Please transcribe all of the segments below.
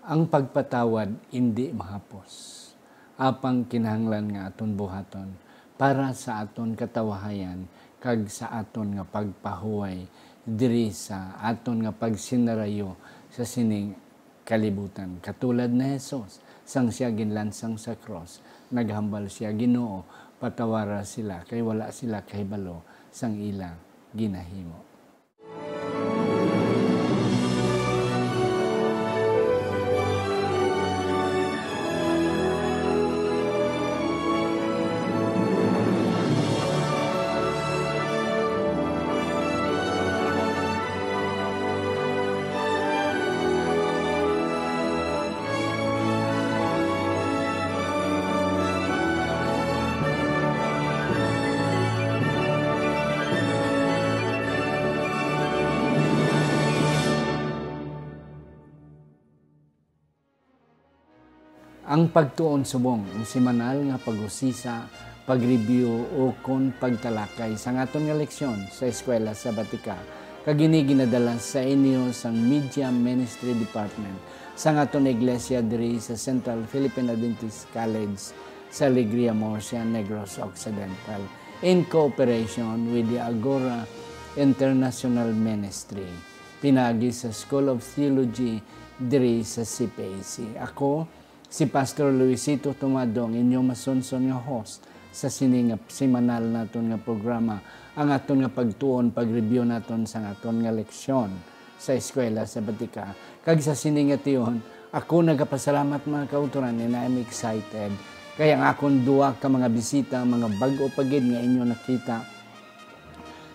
ang pagpatawad hindi mahapos. Apang kinahanglan nga aton buhaton para sa aton katawahayan kag sa aton nga pagpahuway diri sa aton nga pagsinarayo sa sining kalibutan. Katulad na Jesus, sang siya ginlansang sa cross, naghambal siya Ginoo, patawara sila kay wala sila kahibalo sang ilang ginahimo. Ang pagtuon subong, ang simanal nga pag-usisa, pag-review o kon pagtalakay sa aton nga leksyon sa eskwela sa Batika kagini ginadala sa inyo sa Media Ministry Department sa aton iglesia diri sa Central Philippine Adventist College sa Alegria Murcia, Negros Occidental in cooperation with the Agora International Ministry pinagi sa School of Theology diri sa CPAC. Ako, si Pastor Luisito Tumadong, inyong masunson nga host sa sining simanal naton nga programa. Ang aton nga pagtuon pag-review naton sa aton nga leksyon sa eskwela sa Batika. Kag sa sining nga tiyon ako nagapasalamat mga kauturan and I'm excited. Kaya ang akong duwa ka mga bisita mga bag-o pagid nga inyo nakita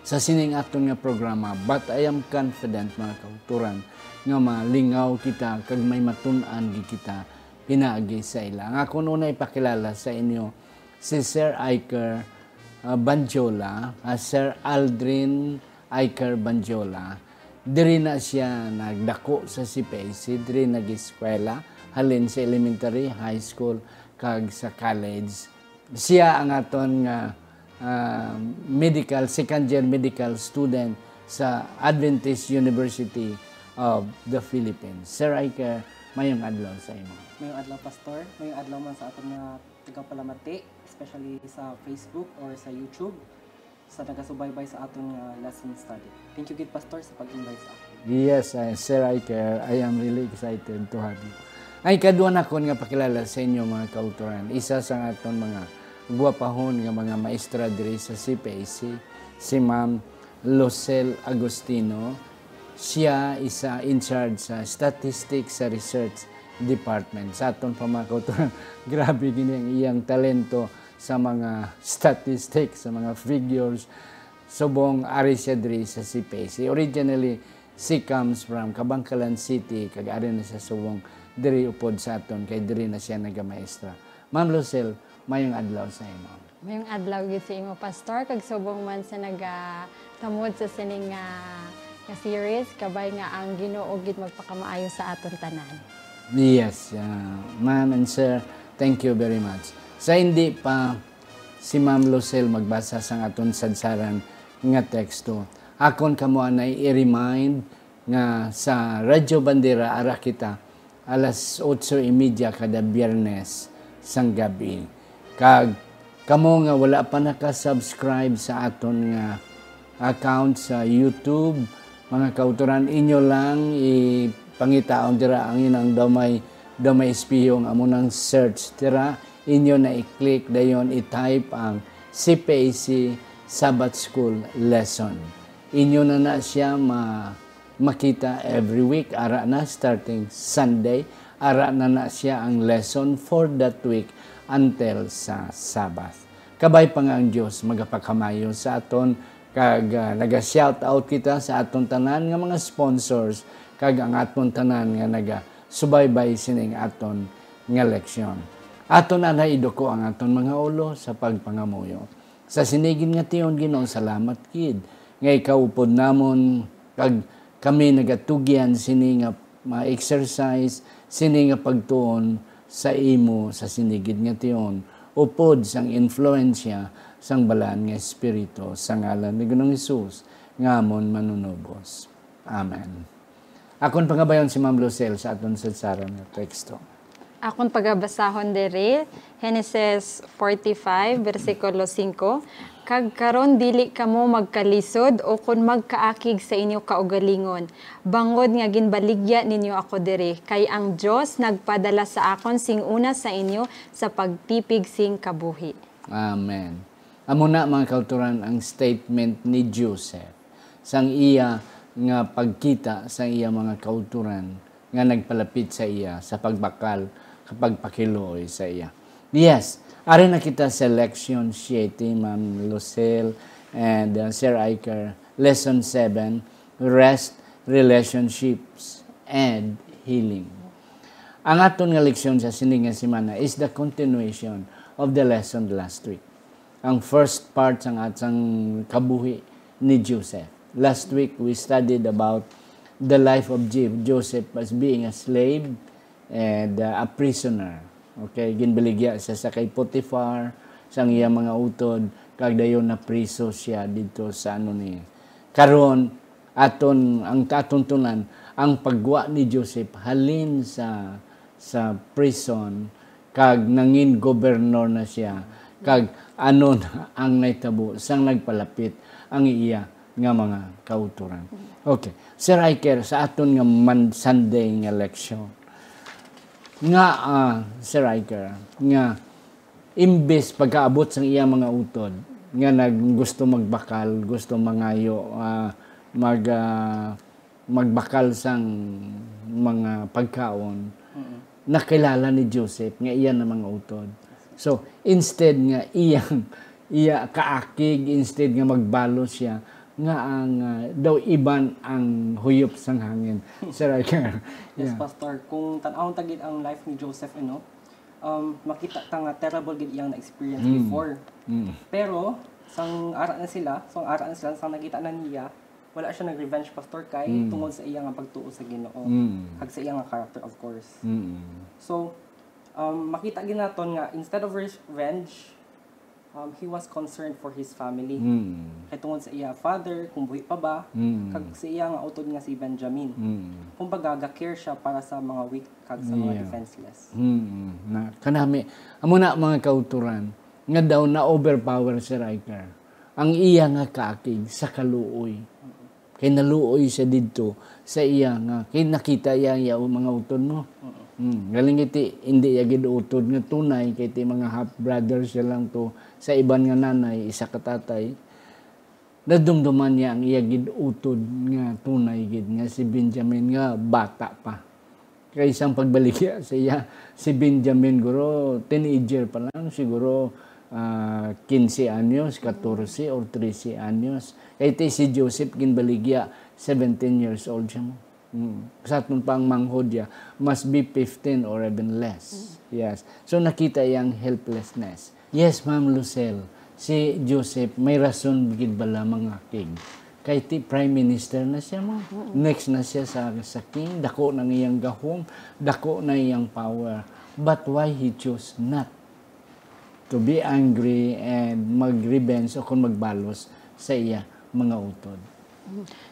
sa sining aton nga programa. But I am confident mga kauturan nga malingaw kita kag may matun-an kita pinaagi sa ila. Ako nuna ipakilala sa inyo si Sir Iker uh, Banjola, uh, Sir Aldrin Iker Banjola. Diri na siya nagdako sa CPAC, diri nag-eskwela, halin sa elementary, high school, kag sa college. Siya ang aton nga uh, medical, second year medical student sa Adventist University of the Philippines. Sir Iker, mayong adlaw sa imo mayong adlaw pastor, mayong adlaw man sa aton nga tagapalamati, especially sa Facebook or sa YouTube sa nagasubaybay sa aton uh, lesson study. Thank you gid pastor sa pag-invite sa akin. Yes, uh, Sir I care. I am really excited to have you. Ay kadua na kon nga pakilala sa inyo mga kauturan. Isa sa aton mga guwapahon nga mga maestra diri sa CPAC, si Ma'am Losel Agostino. Siya isa in charge sa statistics sa research department. Sa aton pa mga kauturan, grabe gini ang iyang talento sa mga statistics, sa mga figures. Subong ari siya diri sa CPAC. Originally, she comes from Kabangkalan City, kag ari na sa subong diri upod sa aton, kay diri na siya nagamaestra. Ma'am Lucille, mayong adlaw sa imo. Mayong adlaw gid sa imo pastor kag subong man sa naga tamod sa sining nga, nga series kabay nga ang Ginoo gid magpakamaayo sa aton tanan. Yes, uh, ma'am and sir, thank you very much. Sa hindi pa si Ma'am Lucille magbasa sa aton sadsaran nga teksto, akon kamo anay i-remind nga sa Radyo Bandera ara kita alas 8.30 kada biyernes sang gabi. Kag kamo nga wala pa naka-subscribe sa aton nga account sa YouTube, mga kauturan inyo lang i pangitaon dira ang inang damay damay espiyong amo nang search dira inyo na i-click dayon i-type ang CPAC Sabbath School lesson. Inyo na na siya ma makita every week ara na starting Sunday ara na na siya ang lesson for that week until sa Sabbath. Kabay pa nga ang Dios magapakamayo sa aton kag uh, naga-shout out kita sa aton tanan nga mga sponsors kag ang aton tanan nga naga subaybay sining aton nga leksyon. Aton na naiduko ang aton mga ulo sa pagpangamuyo. Sa sinigin nga tiyon Ginoo salamat kid nga ikaw upod namon kag kami nagatugyan sini nga ma-exercise sini nga pagtuon sa imo sa sinigid nga tiyon upod sang influensya sang balan nga espiritu sa ngalan ni Ginoong Hesus ngamon manunubos. Amen. Akon pangabayon si Ma'am Lucel sa aton sa Sara nga teksto. Akong pagabasahon diri, Genesis 45, versikulo 5, Kag karon dili kamo magkalisod o kun magkaakig sa inyo kaugalingon. Bangod nga ginbaligya ninyo ako diri, kay ang Dios nagpadala sa akon sing una sa inyo sa pagtipig sing kabuhi. Amen. Amo na mga kauturan ang statement ni Joseph sang iya nga pagkita sa iya mga kauturan nga nagpalapit sa iya sa pagbakal kapag pakiluoy sa iya. Yes, ari na kita selection 7, Ma'am Lucille and uh, Sir Iker. Lesson 7, Rest, Relationships, and Healing. Ang aton nga leksyon sa sining nga semana is the continuation of the lesson last week. Ang first part sang atang kabuhi ni Joseph. Last week we studied about the life of Joseph as being a slave and uh, a prisoner. Okay, ginbaligya siya sa kay Potiphar, sang iya mga utod, kag dayon na priso siya dito sa ano ni. Karon aton ang katuntunan ang pagwa ni Joseph halin sa sa prison kag nangin gobernador na siya kag anon ang naitabo sang nagpalapit ang iya nga mga kauturan. Okay. Sir Iker, sa aton nga man Sunday nga leksyon, nga uh, Sir Iker, nga imbes pagkaabot sa iya mga utod, nga nag gusto magbakal, gusto mangayo, uh, mag uh, magbakal sang mga pagkaon, mm-hmm. nakilala ni Joseph nga iya na mga utod. So, instead nga iyang iya kaakig, instead nga magbalo siya, nga ang uh, daw iban ang huyop sang hangin. Sir Iker. yes, Pastor. Kung tanawon tagid ang life ni Joseph, you know, um, makita ta nga terrible gid iyang na-experience mm. before. Mm. Pero, sang ara na sila, sang ara na sila, sang nakita na niya, wala siya nag-revenge pastor kay mm. tungod sa iyang pagtuo sa Ginoo. Mm. Kag sa iyang character of course. Mm. So, um, makita gid naton nga instead of revenge, um, he was concerned for his family. Mm. Kaya tungod sa iya father, kung buhi pa ba, mm. kag sa iya nga utod nga si Benjamin. Mm. Kung baga, care siya para sa mga weak kag sa mga defenseless. Mm. Na, kanami, amo na mga kauturan, nga daw na overpower si Riker. Ang iya nga kaakig sa kaluoy. Mm. Kay naluoy siya dito sa iya nga. Kay nakita iya, iya mga utod mo. Mm. Galing iti hindi yagid utod nga tunay kay ti mga half brothers siya lang to sa iban nga nanay isa ka tatay nadumduman niya ang iyagid utod nga tunay gid nga si Benjamin nga bata pa kay isang pagbalik sa iya si Benjamin guro teenager pa lang siguro uh, 15 anyos 14 or 13 anyos kay ti si Joseph ginbaligya 17 years old siya mo. Sa atong pang manghodya, must be 15 or even less. Mm. Yes. So nakita yang helplessness. Yes, Ma'am Lucelle, si Joseph may rason bigid bala mga king. Kay ti prime minister na siya mo. Next na siya sa sa king, dako na iyang gahom, dako na iyang power. But why he chose not to be angry and mag-revenge o kung magbalos sa iya mga utod?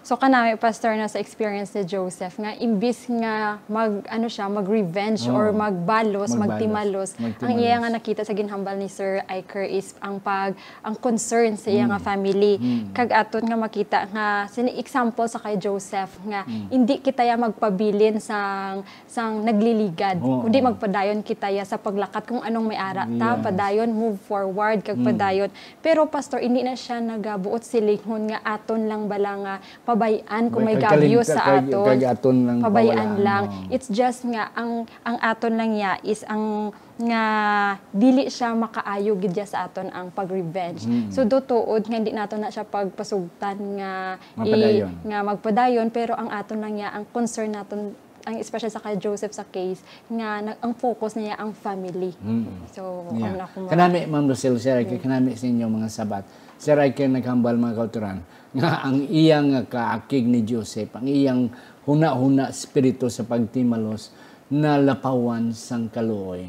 So kanami pastor na sa experience ni Joseph nga imbis nga mag ano siya mag-revenge oh. or magbalos, magtimalos, magtimalos, ang iya nga nakita sa ginhambal ni Sir Iker is ang pag ang concern sa iya mm. nga family. Mm. Kag aton nga makita nga sini example sa kay Joseph nga mm. hindi kita ya magpabilin sang sang nagliligad, oh, kundi magpadayon kita ya sa paglakat kung anong may ara yes. ta, padayon move forward kag mm. padayon. Pero pastor hindi na siya nagabuot silingon nga aton lang balang nga pabayaan kung may gabyo sa aton. aton lang pabayaan lang. It's just nga ang ang aton lang ya is ang nga dili siya makaayo gid sa aton ang pag-revenge. Mm. So dotuod nga hindi nato na siya pagpasugtan nga i, nga magpadayon pero ang aton lang ya ang concern naton ang especially sa kay Joseph sa case nga nag, ang focus niya ang family. Mm. So yeah. ang kanami Ma'am Lucille sir mm. kanami sa inyo mga sabat. Sir ay kay naghambal mga kauturan nga ang iyang kaakig ni Joseph, ang iyang huna-huna spirito sa pagtimalos na lapawan sang kaluoy.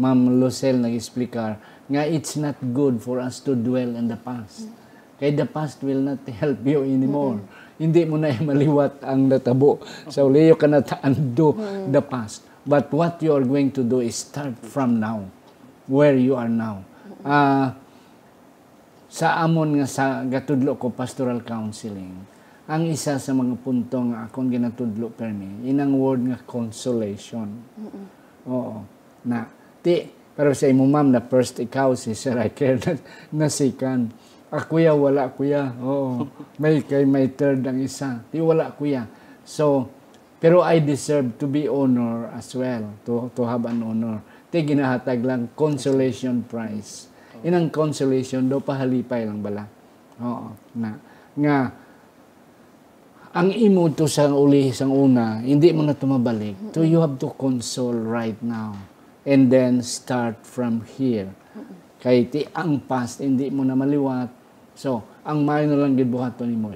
Ma'am Lucelle nag-explicar nga it's not good for us to dwell in the past. Mm. Kay the past will not help you anymore. Mm-mm. hindi mo na maliwat ang natabo. So, Leo cannot undo the past. But what you are going to do is start from now, where you are now. Uh, sa amon nga sa gatudlo ko pastoral counseling, ang isa sa mga punto nga akong ginatudlo permi, inang word nga consolation. Oo. Na, ti, pero sa imo ma'am na first ikaw si Sir Iker na, na second. Ah, kuya, wala kuya. Oo. May kay may third ang isa. Di wala kuya. So, pero I deserve to be honor as well, to, to have an honor. Ti ginahatag lang consolation prize. Inang consolation do pahalipay lang bala. Oo. Na, nga, ang imo to sa uli sang una, hindi mo na tumabalik. So you have to console right now. And then start from here. Kay ti ang past, hindi mo na maliwat So, ang mayo na lang gibuhaton ni mo,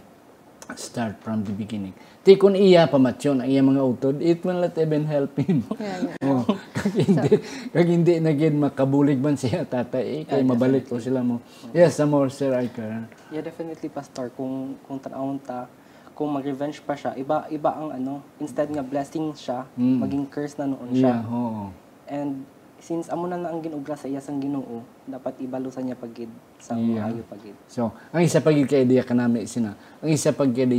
start from the beginning. Ti kun iya pamatyon ang iya mga utod, it will not even help him. Yeah, yeah. oh, kag hindi, kag hindi na gid makabulig man siya tatay, eh, kay yeah, mabalik ko sila mo. Yes, some more Sir Iker. Yeah, definitely pastor kung kung tanawon ta kung mag-revenge pa siya, iba iba ang ano, instead nga blessing siya, mm. maging curse na noon siya. Yeah, oh. And since amo na na ang ginugra sa iya sang Ginoo dapat ibalusan niya pagid sa yeah. maayo pagid so ang isa pagid kay idea kanami sina ang isa pagid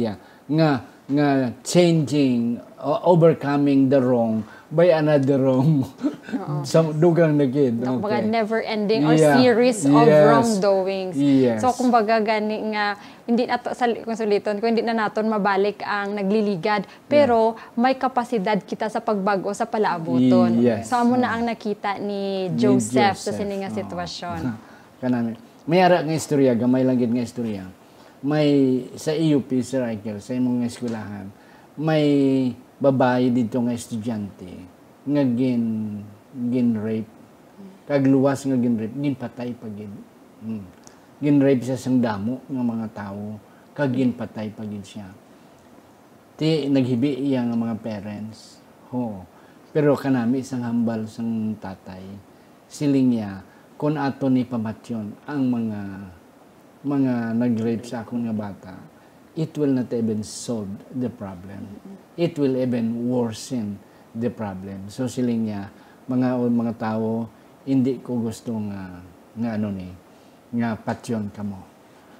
nga nga changing uh, overcoming the wrong by another wrong sa dugang na gid okay. kumbaga never ending or yeah. series yes. of wrongdoings yes. so kumbaga gani nga hindi nato sa konsuliton kung hindi na naton mabalik ang nagliligad pero yeah. may kapasidad kita sa pagbago sa palaabuton yes. so amo na ang nakita ni Joseph, ni Joseph. sa sininga sitwasyon oh. kanami may ara nga istorya gamay lang gid nga istorya may sa EUP Sir Michael sa imong eskwelahan may babae dito nga estudyante nga gin gin rape. Kag luwas nga gin rape gin patay pa gid. Hmm. gin rape siya sang damo nga mga tawo kag gin patay pa gid siya. Ti naghibi iya nga mga parents. Ho. Pero kanami isang hambal sang tatay siling niya kun ato ni pamatyon ang mga mga nag-rape sa akong nga bata it will not even solve the problem. It will even worsen the problem. So siling niya, mga mga tao, hindi ko gusto nga, nga ano ni, nga patyon ka mo.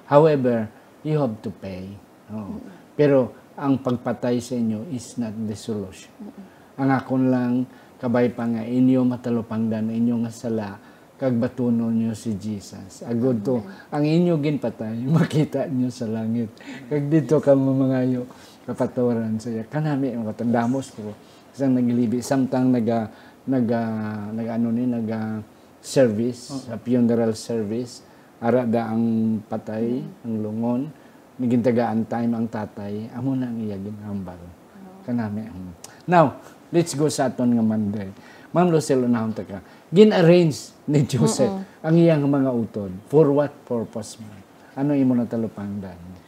However, you have to pay. Oh. Pero ang pagpatay sa inyo is not the solution. Ang akon lang, kabay pa nga, inyo matalupangdan, inyo nga sala, kag batunon niyo si Jesus. Agod to, ang inyo ginpatay, makita niyo sa langit. Kag dito ka mamangayo, kapatawaran sa iya. Kanami, ang katandamos ko, isang naglilibi, samtang naga, naga, naga, ano ni, naga, service, oh. sa funeral service, ara da ang patay, mm. ang lungon, nagintagaan time ang tatay, amo na ang iya ginhambal. Oh. Kanami. Now, let's go sa aton nga Monday. Ma'am Lucille, unahon ta ka gin-arrange ni Joseph Mm-mm. ang iyang mga utod. For what purpose man? Ano imo na talupangdan?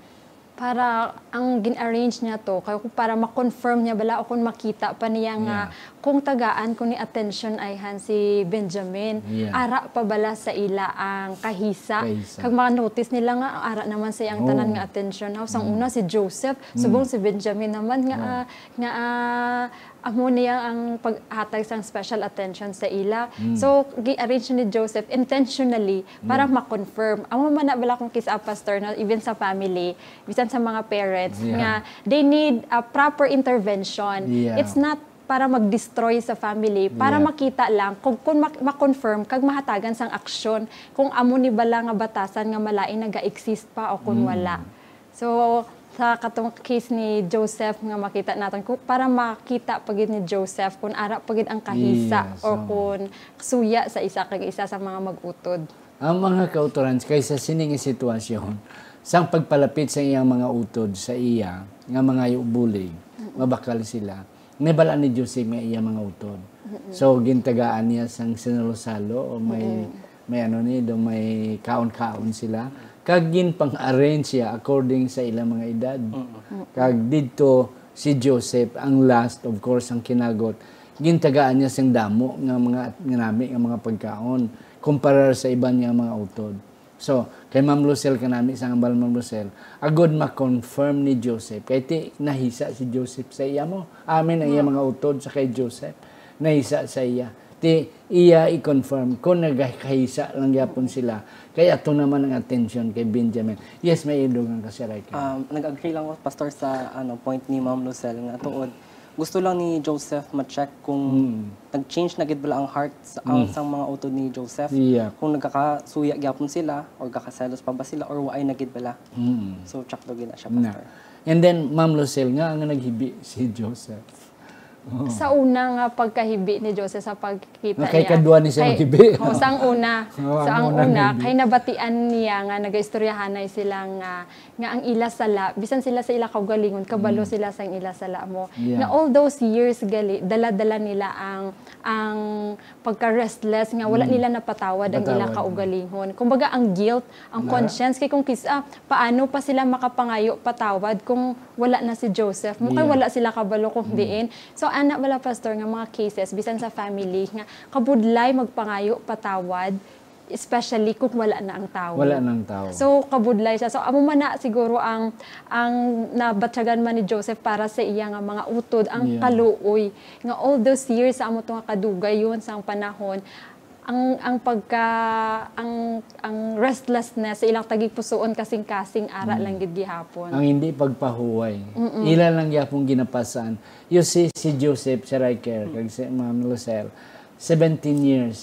para ang gin-arrange niya to kay para ma-confirm niya bala o kung makita pa niya nga yeah. kung tagaan ko ni attention ay han si Benjamin yeah. ara pa bala sa ila ang kahisa, kahisa. kag mga notice nila nga ara naman sa iyang oh. tanan nga attention house ang mm. una si Joseph mm. subong si Benjamin naman nga uh, nga uh, amo niya ang paghatag sang special attention sa ila. Mm. So, gi-arrange ni Joseph intentionally para mm. ma-confirm. Amo man na bala kung kisa pastor na even sa family, bisan sa mga parents yeah. nga they need a proper intervention. Yeah. It's not para mag-destroy sa family, para yeah. makita lang kung, kung ma-confirm kag mahatagan sang aksyon kung amo ni bala nga batasan nga malain naga-exist pa o kung mm. wala. So, sa katong case ni Joseph nga makita natin ko para makita pagid ni Joseph kung ara pagid ang kahisa yes, o kung suya sa isa kag isa sa mga magutod. Ang mga kautoran kaysa sining sitwasyon sang pagpalapit sa iyang mga utod sa iya nga mga yubulig mabakal sila. Nibala ni Joseph nga iya mga utod. So gintagaan niya sang sinulosalo o may may ano ni do may kaon-kaon sila kag gin pang-arrange siya according sa ilang mga edad. Kag didto si Joseph ang last of course ang kinagot. Gintagaan niya sing damo nga mga nga nami nga mga pagkaon kumpara sa iban nga mga utod. So, kay Ma'am Lucel kanami sa ambal Ma'am Lucel agod ma-confirm ni Joseph. Kay ti nahisa si Joseph sa iya mo. Amin ang iya mga utod sa kay Joseph. Nahisa sa iya ti iya i-confirm kung nagkahisa lang yapon sila kaya ito naman ang attention kay Benjamin yes may idugang kasi right Um, nag-agree lang ako, Pastor, sa ano point ni Ma'am Lucel nga tuod. Gusto lang ni Joseph ma-check kung nag-change na gid ang heart sa, ang sang mga utod ni Joseph. Yeah. Kung nagkakasuya gyapon sila or kakaselos pa ba sila or waay na gid bala. Mm. So check do gid na siya, Na. Pastor. And then, Ma'am Lucille nga ang naghibi si Joseph. Sa una nga pagkahibi ni Joseph sa pagkita Nga kay niya. kadwa ni siya Kay- maghibi. Oo, sa ang una. Oo, sa ang ang una una, kay nabatian niya nga nagaistoryahanay sila nga nga ang ila sala, bisan sila sa ila kaugalingon, kabalo sila sa ila sala mo. Mm. Yeah. Na all those years gali, dala-dala nila ang ang pagka-restless nga wala nila napatawad ang ila kaugalingon. Kumbaga ang guilt, ang Na. conscience kay kung kisa paano pa sila makapangayo patawad kung wala na si Joseph. Mukhang Yeah. wala sila kabalo kung diin. So ana wala pastor nga mga cases bisan sa family nga kabudlay magpangayo patawad especially kung wala na ang tao. Wala nang tao. So kabudlay siya. So amo man na siguro ang ang nabatyagan man ni Joseph para sa iya nga mga utod ang Yeah. kaluoy nga all those years sa amo to nga kadugay yun sa panahon ang ang pagka ang ang restlessness sa ilang tagigpusoon kasing-kasing ara lang gid gihapon. Mm. ang hindi pagpahuway. Ila lang yapong ginapasan. You see, si Joseph, si Riker, kag si Ma'am Lucelle, 17 years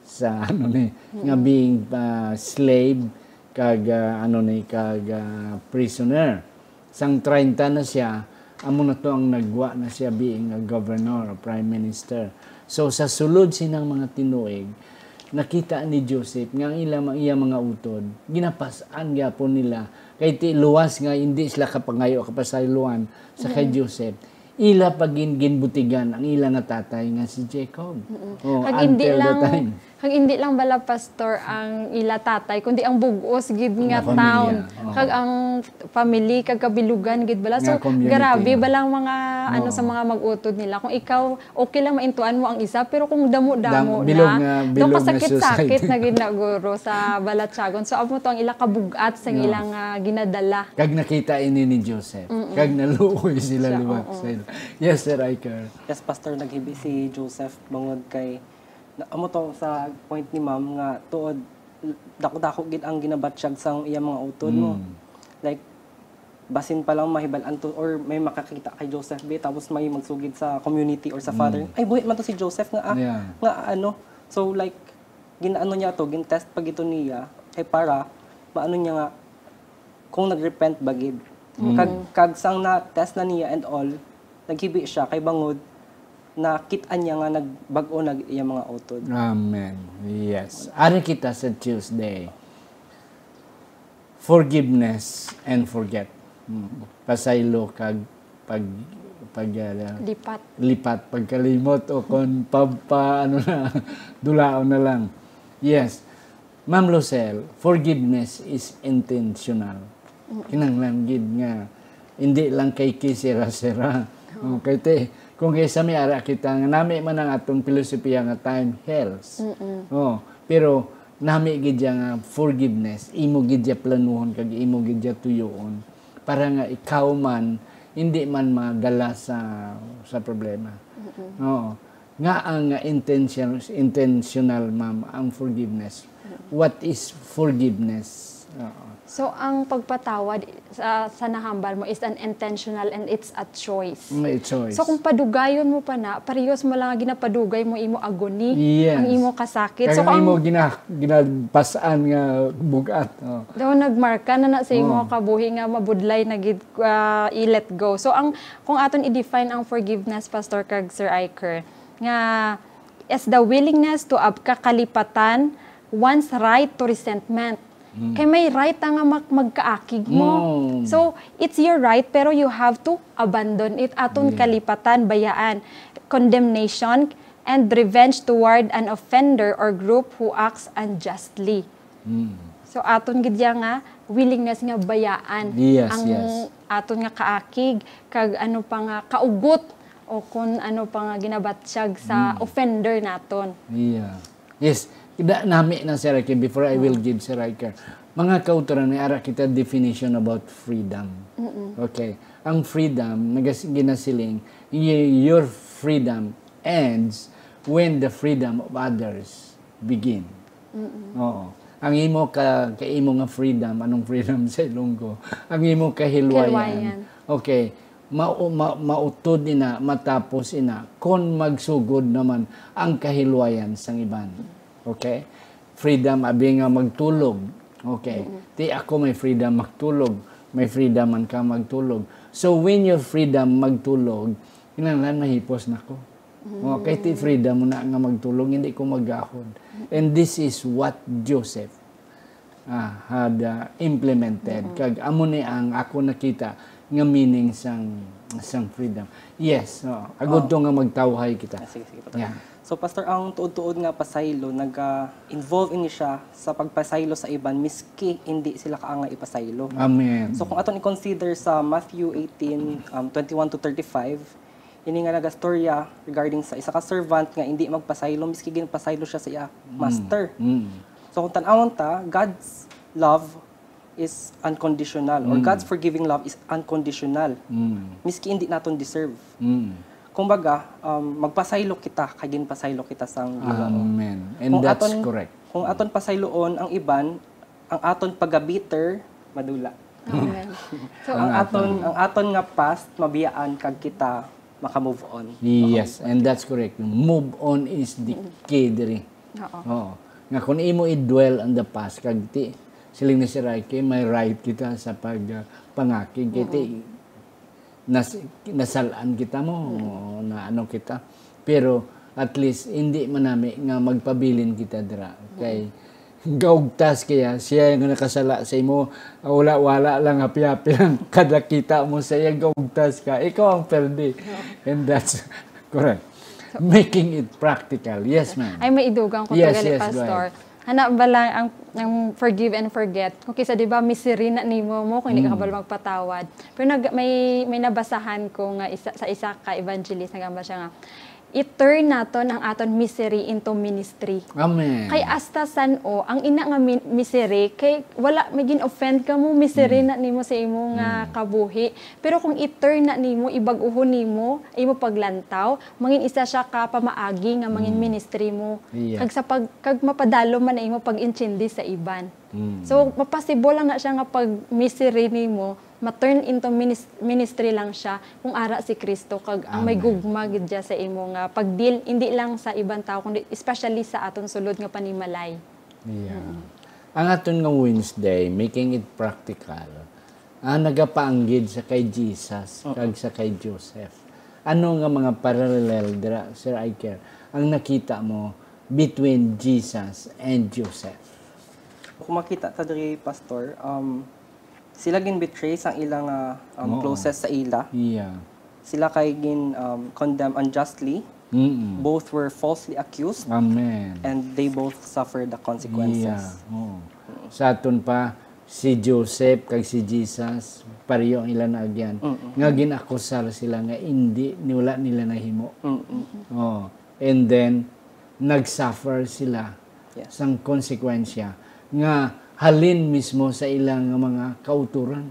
sa ano ni, nga being uh, slave, kag uh, ano ni, kag uh, prisoner. Sang 30 na siya, amo na to ang nagwa na siya being a governor or prime minister. So sa sulod sinang mga tinuig, nakita ni Joseph nga ang ilang iya mga utod ginapasan gyapon nila. Kay ti luwas nga hindi sila kapangayo kapasayloan sa kay Joseph. Ila pagin ginbutigan ang ila nga tatay nga si Jacob. Oh, Kag hindi until the lang time kag hindi lang bala pastor ang ila tatay kundi ang bugos gid nga town. kag ang family kag kabilugan gid bala. So Nga community. grabe balang mga ano sa mga mag-utod nila. Kung ikaw okay lang maintuan mo ang isa pero kung damo-damo Dam- bilog na nga- bilog sakit-sakit society. na gid na guro sa balatsagon so amo to ang ila kabugat sa ilang ah, ginadala. Kag nakita ini ni Joseph. Kag naluoy sila Siya, oo. ilo. yes sir Iker. Yes, Pastor, naghibi si Joseph bangod kay na, amo to sa point ni Ma'am nga tuod dako-dako gid ang ginabatsyag sang iya mga utod mo. Mm. Like basin pa lang mahibal-an to or may makakita kay Joseph be tapos may magsugid sa community or sa father. Ay buhit man to si Joseph nga ah, Mm. Yeah. nga ano. So like ginaano niya to, gin-test pag ito niya kay para maano niya nga kung nag-repent ba gid. Kag kag sang na test na niya and all, naghibi siya kay bangod na kitaan niya nga nagbag-o nag iya mga utod. Amen. Yes. Ari kita sa Tuesday. Forgiveness and forget. Pasaylo kag pag pag uh, lipat lipat pagkalimot o kon pa, pa ano na dulaon na lang. Yes. Ma'am Lucelle, forgiveness is intentional. Kinanglan gid nga hindi lang kay kisira-sira. Okay te. Kung kaysa may ara kita nga nami man ang atong filosofiya nga time heals. Oh, pero nami gid nga forgiveness, imo gid siya planuhon kag imo gid siya tuyoon para nga ikaw man hindi man madala sa sa problema. Oo. Nga ang intentional intentional ma'am ang forgiveness. What is forgiveness? Oo. So, ang pagpatawad sa, sa nahambal mo is an intentional and it's a choice. May choice. So, kung padugayon mo pa na, parehas mo lang ang ginapadugay mo imo agony, Yes. ang imo kasakit. Kaya so, ang imo gina ginapasaan nga bugat. Oh. daw nagmarka na na sa imo Oh. kabuhi nga mabudlay na gid ah, i-let go. So, ang kung aton i-define ang forgiveness, Pastor Kag Sir Iker, nga is the willingness to abka kalipatan one's right to resentment. Kay may right ta nga mag- magkaakig mo. Mm. So, it's your right pero you have to abandon it. Aton kalipatan, bayaan, condemnation, and revenge toward an offender or group who acts unjustly. Mm. So, aton gid ya nga willingness nga bayaan Yes, ang yes. aton nga kaakig kag ano pa nga kaugot o kung ano pa nga ginabatsyag sa Mm. offender naton. Yeah. Yes. Da, nami na Sir Riker, before I will give Sir Riker, Mga kauturan, may ara kita definition about freedom. Okay. Ang freedom, ginasiling, your freedom ends when the freedom of others begin. Oo. Ang imo ka ka imo nga freedom, anong freedom sa Ilonggo? Ang imo kahilwayan. Kahilwayan. Okay. Ma, ma, mautod ina, matapos ina, kon magsugod naman ang kahilwayan sang iban. Okay? Freedom, abi nga magtulog. Okay. Di ako may freedom magtulog. May freedom man ka magtulog. So when your freedom magtulog, kinahanglan mahipos na ko. Okay, ti freedom mo na nga magtulog, hindi ko magahon. And this is what Joseph ah, had uh, implemented. Kag amo ni ang ako nakita nga meaning sang sang freedom. Yes, oh, agud to nga magtawhay kita. Ah, sige, sige, Pastor. Yeah. So, Pastor, ang tuod-tuod nga pasaylo, nag-involve ini siya sa pagpasaylo sa iban, miski hindi sila kaanga ipasaylo. Amen. So, kung aton i-consider sa Matthew 18, um, 21 to 35, ini nga nagastorya regarding sa isa ka servant nga hindi magpasaylo, miski ginpasaylo siya sa iya master. Mm. So, kung tanawon ta, God's love is unconditional or God's forgiving love is unconditional. Mm. Miski hindi naton deserve. Mm. Kumbaga, um, magpasaylo kita, kagin pasaylo kita sang Ginoo. Amen. And Kung that's aton- correct. Kung aton pasayloon ang iban, ang aton pagabiter madula. Amen. So, ang aton ang aton nga past mabiyaan kag kita maka-move on. Yes, and that's correct. Move on is the key diri. oo. Oo. Nga kung imo i-dwell on the past kag ti siling ni si Raike, may right kita sa pag uh, pangakig. Kay ti nas, nasalaan kita mo na ano kita. Pero at least hindi manami nga magpabilin kita dira. Kay gaugtas kaya siya nga nakasala sa imo. Wala wala lang happy-happy lang kada kita mo sa iya gaugtas ka. Ikaw ang perde and that's correct. Making it practical. Yes ma'am. Ay, may idugang ko Yes, yes, Pastor. Hana ba lang ang, ang forgive and forget? Kung kisa, di ba, misery na nimo mo kung hindi ka Mm. kabalo magpatawad. Pero nag, may, may nabasahan ko nga isa, sa isa ka evangelist, nagamba siya nga, i-turn naton ang aton misery into ministry. amen Kay asta san o ang ina nga mi- misery kay wala may gin-offend ka mo misery Mm. na nimo sa imo nga kabuhi. Pero kung i-turn na nimo ibaguhon nimo imo paglantaw mangin isa siya ka pamaagi nga mangin ministry mo. Mm. Yeah. Kag sa pag kag mapadalo man na imo pag-intindi sa iban. Mm. So mapasibo lang na siya nga pag misery nimo ma-turn into minis- ministry lang siya kung ara si Kristo kag ang may gugma gid sa imo nga pagdeal hindi lang sa ibang tao kundi especially sa aton sulod nga panimalay. Yeah. Ang aton nga Wednesday, making it practical, ang nagapaanggid sa kay Jesus, kag sa kay Joseph. Ano nga mga parallel dira, Sir Iker, ang nakita mo between Jesus and Joseph? Kung makita ta diri pastor, um sila gin betray sang ilang ah, um, Oo. closest sa ila. Yeah. Sila kay gin um, condemned unjustly. Mm-mm. Both were falsely accused Amen. and they both suffered the consequences. Yeah. oo. Sa aton pa, si Joseph kag si Jesus, pareho ang ilan agyan. Nga ginakusar sila nga hindi niwala nila nahimo. Mm-mm. Oh. And then, nag-suffer sila Yes. sang konsekwensya nga halin mismo sa ilang mga kauturan.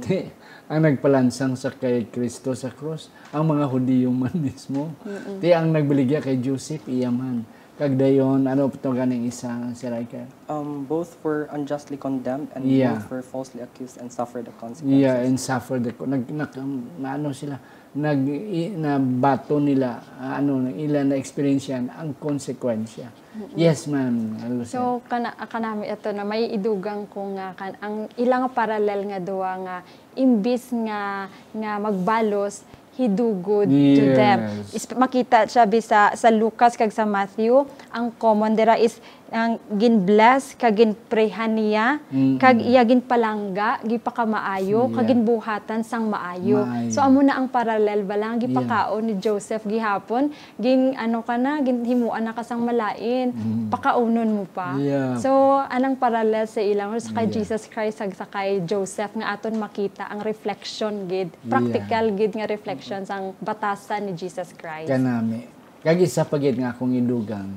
Ti, ang nagpalansang sa kay Kristo sa cross, ang mga Hudiyo man mismo. Ti ang nagbaligya kay Joseph, iya man. Kag dayon, ano to ganing isa, si Riker? Um, both were unjustly condemned and Yeah. both were falsely accused and suffered the consequences. Yeah, and suffer the nag, nag na ano sila nag na bato nila ah, ano ilan na experience yan ang konsekwensya. Yes, ma'am. Sir? So kana kanami ito na may idugang ko nga kan ang ilang parallel nga duwa nga imbis nga nga magbalos he do good to them. Yes. Is, makita siya bisa sa Lucas kag sa Matthew ang common dira is ang gin-bless kag gin-prehan niya kag iya gin-palangga gipakamaayo kag Yeah. ginbuhatan sang maayo. Maayo. So amo na ang parallel ba lang gipakaon ni Joseph gihapon gin ano ka na ginhimuan na kasang malain pakaunon mo pa. Yeah. So anang parallel sa ilang sa kay Jesus Christ ag sa kay Joseph nga aton makita ang reflection gid practical gid nga reflection sang batasan ni Jesus Christ. kanami. Kag isa pa gid nga akong idugang,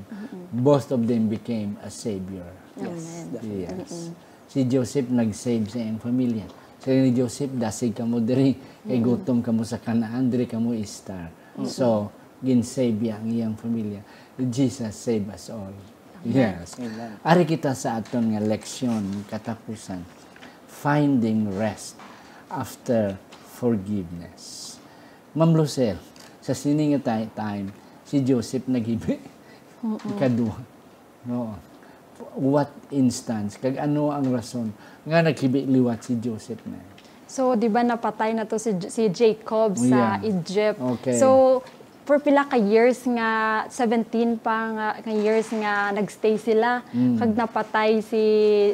both of them became a savior. Amen. Yes. si Joseph nag-save sa iyang pamilya. Sabi ni Joseph, dasig ka mo diri, kay gutom ka mo sa kanaan, diri ka mo star. So, gin-save ang iyang pamilya. Jesus save us all. Yes. Amen. Ari kita sa aton nga leksyon, katapusan. Finding rest after forgiveness. Ma'am Lucel, sa sining time, si Joseph naghibi. Ikaduha. No. What instance? Kag ano ang rason nga naghibi liwat si Joseph na? So, di ba napatay na to si, si Jacob sa Yeah. Egypt. Okay. So, for pila ka years nga 17 pa nga, nga years nga nagstay sila Mm. kag napatay si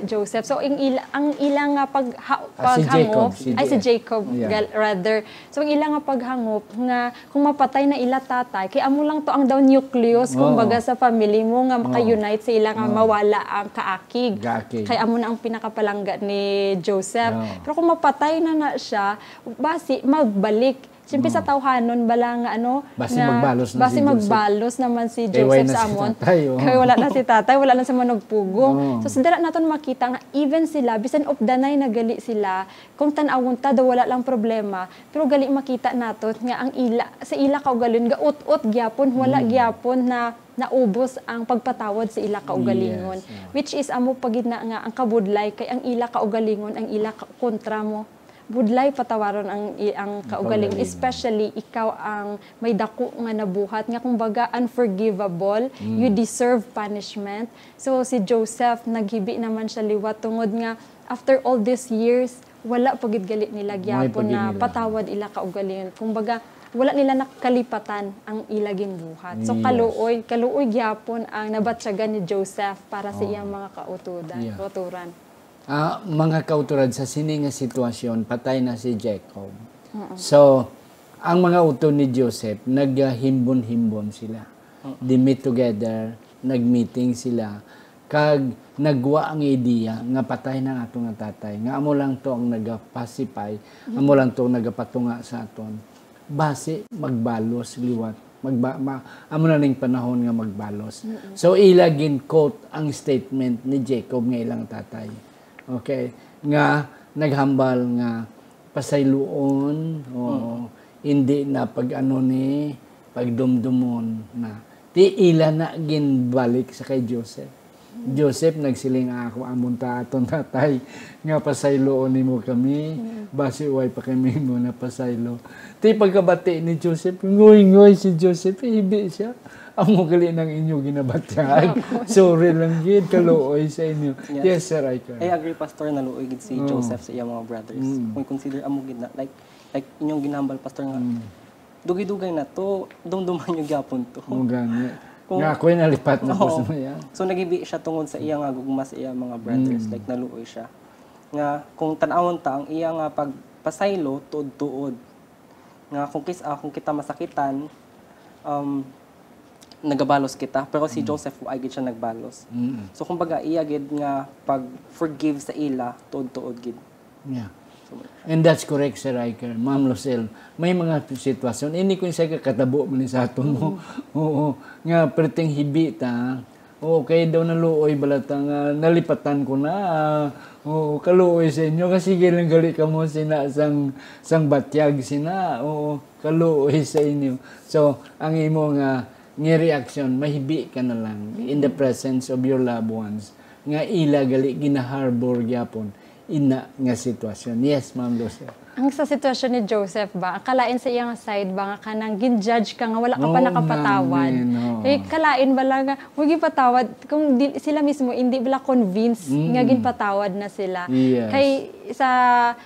Joseph. So ang ila, ang ilang nga pag ha, Ah, si paghangop Jacob, si ay si Ja- Jacob Yeah. gal- rather. So ang ilang nga paghangop nga kung mapatay na ila tatay kay amo lang to ang daw nucleus Oo. kumbaga sa family mo nga maka-unite sa ila nga mawala ang kaakig. Kaakig. Kay amo na ang pinakapalangga ni Joseph. Oo. Pero kung mapatay na na siya, basi magbalik. Siyempre sa tawhanon bala nga ano, Basi nga- magbalos na basi si magbalos naman si Joseph na sa si tatay, oh. Kay wala na si tatay, wala na sa manugpugong. Oo. So sa dara naton makita nga even sila bisan of danay na gali sila, kung tan-awon ta daw wala lang problema, pero gali makita nato nga ang ila sa ila kaugalin ga ut-ut gyapon wala Hmm. gyapon na naubos ang pagpatawad sa ila kaugalingon Yes, yeah. which is amo pagid na nga ang kabudlay kay ang ila kaugalingon ang ila kontra mo budlay patawaron ang ang Kaugalingon. especially ikaw ang may dako nga nabuhat nga kumbaga unforgivable Mm. you deserve punishment so si Joseph naghibi naman siya liwat tungod nga after all these years wala pagid gali nila gyapon na nila. patawad ila kaugalingon kumbaga wala nila nakalipatan ang ilaging buhat. So Yes. kaluoy, kaluoy gyapon ang nabatyagan ni Joseph para sa iyang mga kautudan, Oh. Yeah. kauturan. Ah, mga kauturad sa sini nga sitwasyon, patay na si Jacob. So, ang mga uto ni Joseph, naghimbon-himbon sila. They meet together, nagmeeting sila, kag nagwa ang idea nga patay na ato nga tatay. Nga amo lang to ang nagapacify, amo lang to ang nagapatunga sa aton. Base magbalos liwat magba ma, amo na ning panahon nga magbalos. So ilagin quote ang statement ni Jacob nga ilang tatay. Okay? Nga naghambal nga pasayloon o hindi na pag ano ni pagdumdumon na ti ila na ginbalik sa kay Joseph. Joseph nagsiling ako amon ta aton tatay nga pasayloon nimo kami base way pa kami mo na pasaylo. Ti pagkabati ni Joseph ngoy-ngoy si Joseph ibi siya. Amo gali ng inyo ginabatyag. Sorry lang gid kaluoy sa inyo. Yes. Yes, sir, I can. I agree pastor na luoy gid si Oo. Joseph sa iyang mga brothers. Mm. Kung consider amo gid na like like inyong ginambal pastor nga dugay-dugay na to, dumduman yung gyapon to. Mo gani. Kung- Nga ako'y nalipat na po sa maya. So nagibi siya tungod sa iya nga gugma sa iya mga brothers Mm. like naluoy siya. Nga kung tan-awon ta ang iya nga pagpasaylo tuod-tuod. Nga kung kis ah, kung kita masakitan um nagabalos kita pero si Joseph ay gid siya nagbalos. Mm. So kumbaga iya gid nga pag forgive sa ila tuod-tuod gid. Yeah. So, And that's correct, Sir Riker. Ma'am Lucille, may mga sitwasyon. Ini ko sa katabo mo ni sa aton mo. Oo. Nga, perting hibi ta. Oo, kay daw naluoy balata nga nalipatan ko na. ah. Oo, kaluoy sa inyo. Kasi gilang gali ka mo sina sang, sang batyag sina. Oo, kaluoy sa inyo. So, ang imo nga nga reaction, mahibi ka na lang in the presence of your loved ones. Nga ila gali ginaharbor gyapon ina nga sitwasyon. Yes, Ma'am Lucia. Ang sa sitwasyon ni Joseph ba, kalain sa iyang side ba nga kanang gin-judge ka nga wala ka pa Oo, nakapatawad. namin, oo. Eh kalain ba lang nga huwag ipatawad kung di, sila mismo hindi bala convinced nga ginpatawad na sila. Mm. Yes. Kay sa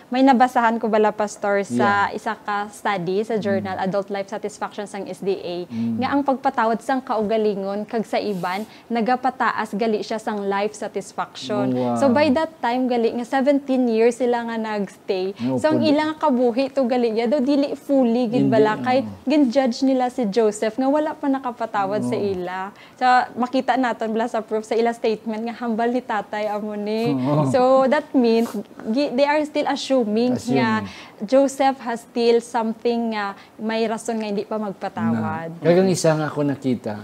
may nabasahan ko bala pastor sa isa ka study sa journal Mm. Adult Life Satisfaction sang SDA nga ang pagpatawad sang kaugalingon kag sa iban nagapataas gali siya sang life satisfaction. Oh, wow. So by that time gali nga 17 years sila nga nagstay. No, so ang pwede. ilang kabuhi to gali niya daw dili fully gid bala kay oo. gin-judge nila si Joseph nga wala pa nakapatawad sa ila. So makita naton bala sa proof sa ila statement nga hambal ni tatay amo ni. So that means they are still assuming, nga Joseph has still something nga may rason nga hindi pa magpatawad. Kagang isa nga ako nakita,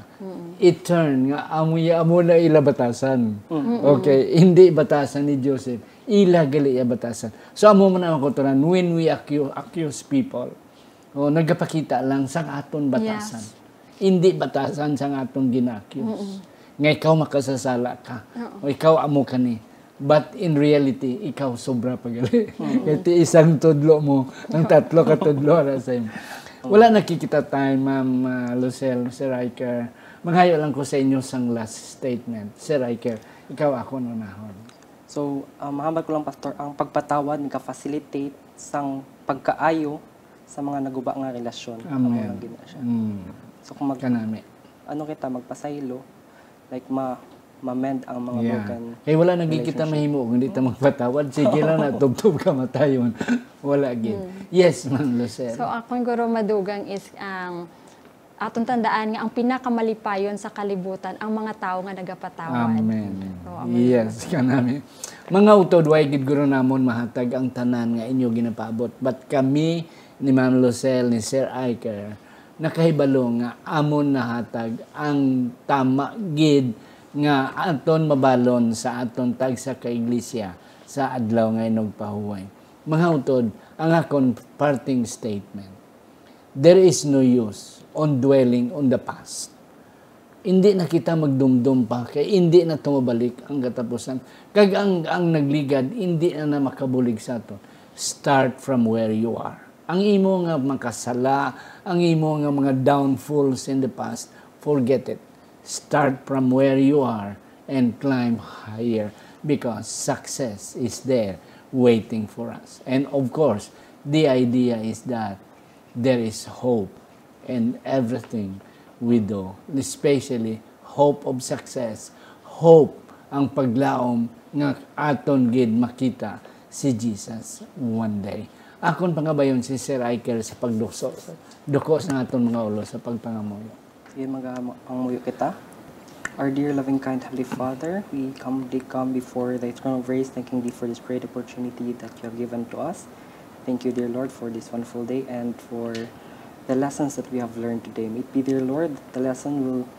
it turn nga amo ya amo na ila batasan. Okay, hindi batasan ni Joseph. Ila gali iya batasan. So amo man ang kuturan when we accuse, accuse people, o nagapakita lang sa aton batasan. Hindi batasan sa aton gina-accuse. Nga ikaw makasasala ka. O ikaw amo kani. But in reality, ikaw sobra pa gali. Kasi isang tudlo mo, ang tatlo ka tudlo ra sa imo. Wala nakikita tayo, Ma'am uh, Lucel, Sir Riker. Maghayo lang ko sa inyo sang last statement. Sir Riker, ikaw ako nunahon. So, um, mahambal ko lang, Pastor, ang pagpatawad nagka-facilitate sang pagkaayo sa mga naguba nga relasyon. Amen. lang gina siya. Mm. So, kung mag, Kanami. ano kita, magpasaylo, like ma, ma-mend ang mga broken Kaya wala nagkikita mahimo kung hindi ta magpatawad. Sige lang na, tubtub ka matayon. wala gid. Yes, Ma'am Lucel. So akong guro madugang is ang atong tandaan nga ang pinakamalipayon sa kalibutan ang mga tao nga nagapatawad. Amen. So, amen. Yes, kanami. Mga utod, way gid guro namon mahatag ang tanan nga inyo ginapabot. But kami ni Ma'am Lucel, ni Sir Iker, nakahibalo nga amon nahatag ang tama gid nga aton mabalon sa aton tag sa kaiglesia sa adlaw nga inog pahuway. Mga utod, ang akon parting statement. There is no use on dwelling on the past. Hindi na kita magdumdum pa kay hindi na tumabalik ang katapusan. Kag ang ang nagligad hindi na na makabulig sa aton start from where you are. Ang imo nga makasala ang imo nga mga downfalls in the past forget it. Start from where you are and climb higher because success is there waiting for us. And of course the idea is that there is hope in everything we do, especially hope of success, hope ang paglaom nga aton gid makita si Jesus one day. Akon pangabayon si Sir Iker sa pagdukso, duko sa aton mga ulo sa pagpangamuyo. Sige, mga ang muyo kita. Our dear loving kind Heavenly Father, we come, come before thy throne of grace, thanking thee for this great opportunity that you have given to us. Thank you, dear Lord, for this wonderful day and for the lessons that we have learned today. May it be, dear Lord, the lesson will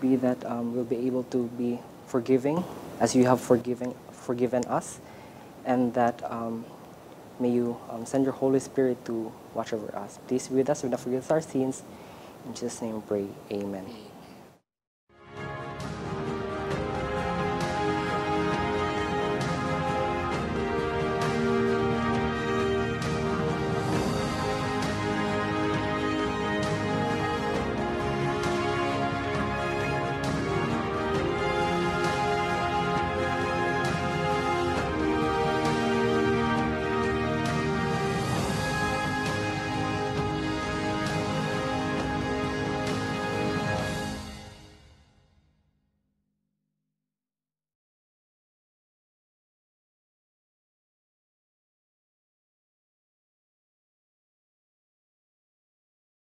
be that um, we'll be able to be forgiving as you have forgiven, forgiven us, and that um, may you um, send your Holy Spirit to watch over us. Please be with us, do not forget our sins. In Jesus' name we pray. Amen.